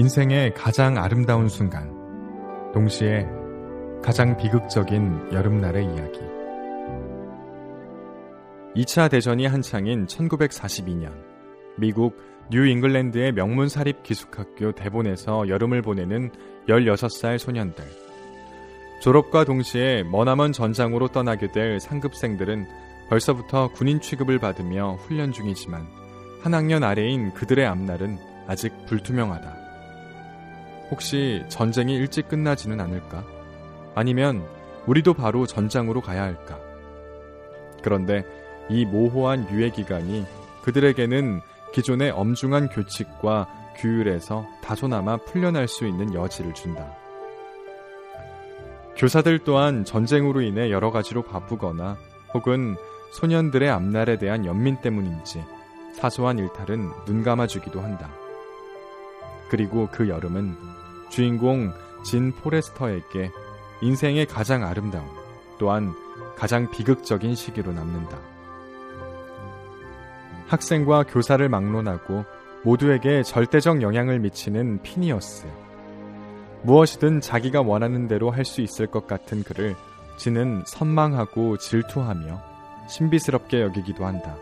인생의 가장 아름다운 순간, 동시에 가장 비극적인 여름날의 이야기. 2차 대전이 한창인 1942년, 미국 뉴 잉글랜드의 명문 사립 기숙학교 데번에서 여름을 보내는 16살 소년들. 졸업과 동시에 머나먼 전장으로 떠나게 될 상급생들은 벌써부터 군인 취급을 받으며 훈련 중이지만 한 학년 아래인 그들의 앞날은 아직 불투명하다. 혹시 전쟁이 일찍 끝나지는 않을까? 아니면 우리도 바로 전장으로 가야 할까? 그런데 이 모호한 유예 기간이 그들에게는 기존의 엄중한 규칙과 규율에서 다소나마 풀려날 수 있는 여지를 준다. 교사들 또한 전쟁으로 인해 여러 가지로 바쁘거나 혹은 소년들의 앞날에 대한 연민 때문인지 사소한 일탈은 눈 감아주기도 한다. 그리고 그 여름은 주인공 진 포레스터에게 인생의 가장 아름다운 또한 가장 비극적인 시기로 남는다. 학생과 교사를 막론하고 모두에게 절대적 영향을 미치는 피니어스. 무엇이든 자기가 원하는 대로 할 수 있을 것 같은 그를 지는 선망하고 질투하며 신비스럽게 여기기도 한다.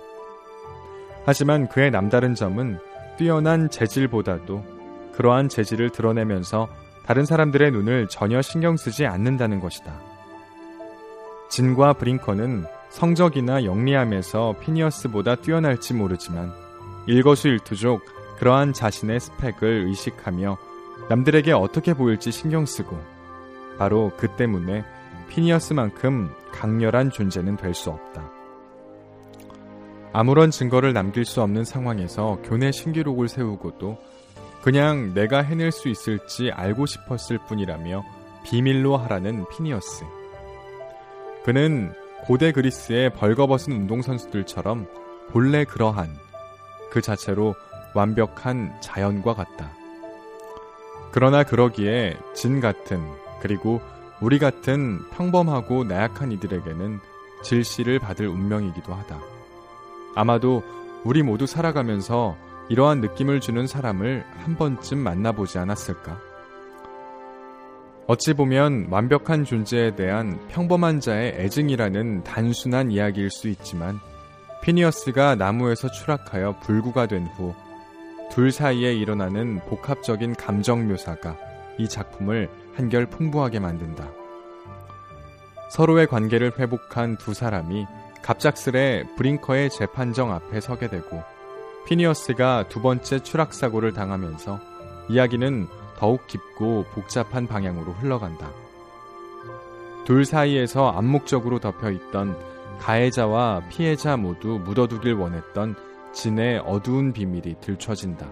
하지만 그의 남다른 점은 뛰어난 재질보다도 그러한 재질을 드러내면서 다른 사람들의 눈을 전혀 신경 쓰지 않는다는 것이다. 진과 브링커는 성적이나 영리함에서 피니어스보다 뛰어날지 모르지만 일거수일투족 그러한 자신의 스펙을 의식하며 남들에게 어떻게 보일지 신경 쓰고 바로 그 때문에 피니어스만큼 강렬한 존재는 될 수 없다. 아무런 증거를 남길 수 없는 상황에서 교내 신기록을 세우고도 그냥 내가 해낼 수 있을지 알고 싶었을 뿐이라며 비밀로 하라는 피니어스. 그는 고대 그리스의 벌거벗은 운동선수들처럼 본래 그러한 그 자체로 완벽한 자연과 같다. 그러나 그러기에 진 같은 그리고 우리 같은 평범하고 나약한 이들에게는 질시를 받을 운명이기도 하다. 아마도 우리 모두 살아가면서 이러한 느낌을 주는 사람을 한 번쯤 만나보지 않았을까? 어찌 보면 완벽한 존재에 대한 평범한 자의 애증이라는 단순한 이야기일 수 있지만 피니어스가 나무에서 추락하여 불구가 된 후 둘 사이에 일어나는 복합적인 감정 묘사가 이 작품을 한결 풍부하게 만든다. 서로의 관계를 회복한 두 사람이 갑작스레 브링커의 재판정 앞에 서게 되고 피니어스가 두 번째 추락 사고를 당하면서 이야기는 더욱 깊고 복잡한 방향으로 흘러간다. 둘 사이에서 암묵적으로 덮여 있던 가해자와 피해자 모두 묻어두길 원했던 진의 어두운 비밀이 들춰진다.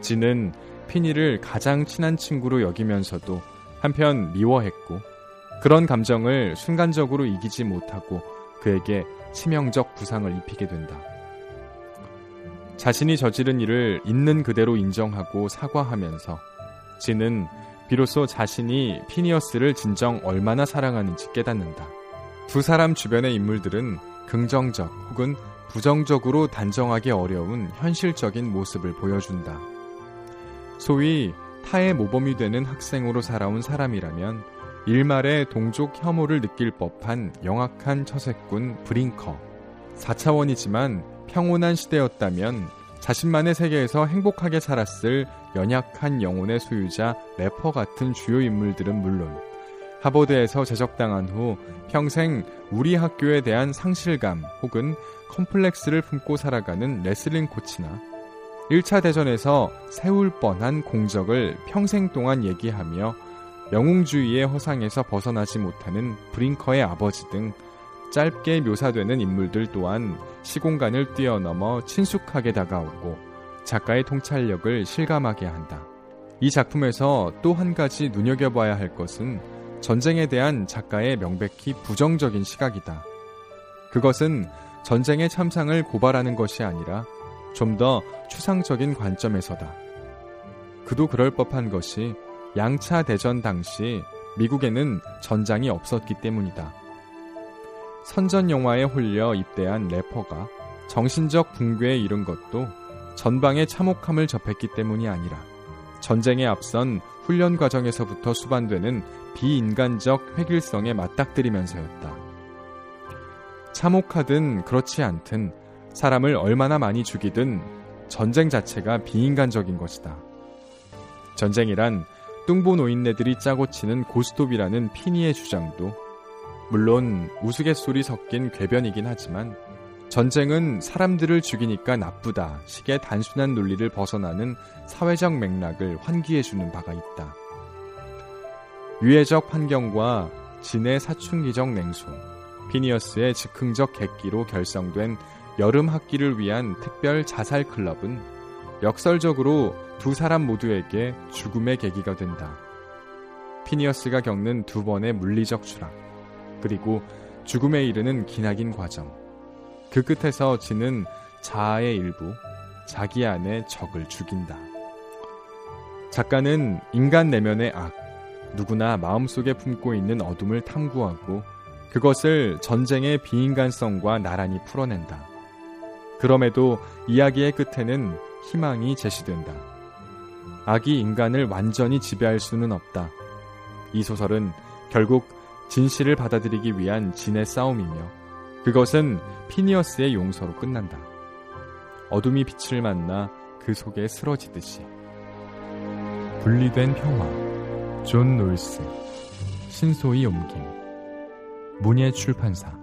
진은 피니를 가장 친한 친구로 여기면서도 한편 미워했고 그런 감정을 순간적으로 이기지 못하고 그에게 치명적 부상을 입히게 된다. 자신이 저지른 일을 있는 그대로 인정하고 사과하면서 진은 비로소 자신이 피니어스를 진정 얼마나 사랑하는지 깨닫는다. 두 사람 주변의 인물들은 긍정적 혹은 부정적으로 단정하기 어려운 현실적인 모습을 보여준다. 소위 타의 모범이 되는 학생으로 살아온 사람이라면 일말의 동족 혐오를 느낄 법한 영악한 처세꾼 브링커. 4차원이지만 평온한 시대였다면 자신만의 세계에서 행복하게 살았을 연약한 영혼의 소유자 래퍼 같은 주요 인물들은 물론 하버드에서 제적당한 후 평생 우리 학교에 대한 상실감 혹은 컴플렉스를 품고 살아가는 레슬링 코치나 1차 대전에서 세울 뻔한 공적을 평생 동안 얘기하며 영웅주의의 허상에서 벗어나지 못하는 브링커의 아버지 등 짧게 묘사되는 인물들 또한 시공간을 뛰어넘어 친숙하게 다가오고 작가의 통찰력을 실감하게 한다. 이 작품에서 또 한 가지 눈여겨봐야 할 것은 전쟁에 대한 작가의 명백히 부정적인 시각이다. 그것은 전쟁의 참상을 고발하는 것이 아니라 좀 더 추상적인 관점에서다. 그도 그럴 법한 것이 양차 대전 당시 미국에는 전장이 없었기 때문이다. 선전 영화에 홀려 입대한 래퍼가 정신적 붕괴에 이른 것도 전방의 참혹함을 접했기 때문이 아니라 전쟁에 앞선 훈련 과정에서부터 수반되는 비인간적 획일성에 맞닥뜨리면서였다. 참혹하든 그렇지 않든 사람을 얼마나 많이 죽이든 전쟁 자체가 비인간적인 것이다. 전쟁이란 뚱보 노인네들이 짜고 치는 고스톱이라는 피니의 주장도 물론 우스갯소리 섞인 궤변이긴 하지만 전쟁은 사람들을 죽이니까 나쁘다 식의 단순한 논리를 벗어나는 사회적 맥락을 환기해주는 바가 있다. 유해적 환경과 진의 사춘기적 냉소, 피니어스의 즉흥적 객기로 결성된 여름 학기를 위한 특별 자살 클럽은 역설적으로 두 사람 모두에게 죽음의 계기가 된다. 피니어스가 겪는 두 번의 물리적 추락, 그리고 죽음에 이르는 기나긴 과정. 그 끝에서 지는 자아의 일부, 자기 안의 적을 죽인다. 작가는 인간 내면의 악, 누구나 마음속에 품고 있는 어둠을 탐구하고 그것을 전쟁의 비인간성과 나란히 풀어낸다. 그럼에도 이야기의 끝에는 희망이 제시된다. 악이 인간을 완전히 지배할 수는 없다. 이 소설은 결국 진실을 받아들이기 위한 진의 싸움이며 그것은 피니어스의 용서로 끝난다. 어둠이 빛을 만나 그 속에 쓰러지듯이. 분리된 평화 존 놀스. 신소희 옮김. 문예 출판사.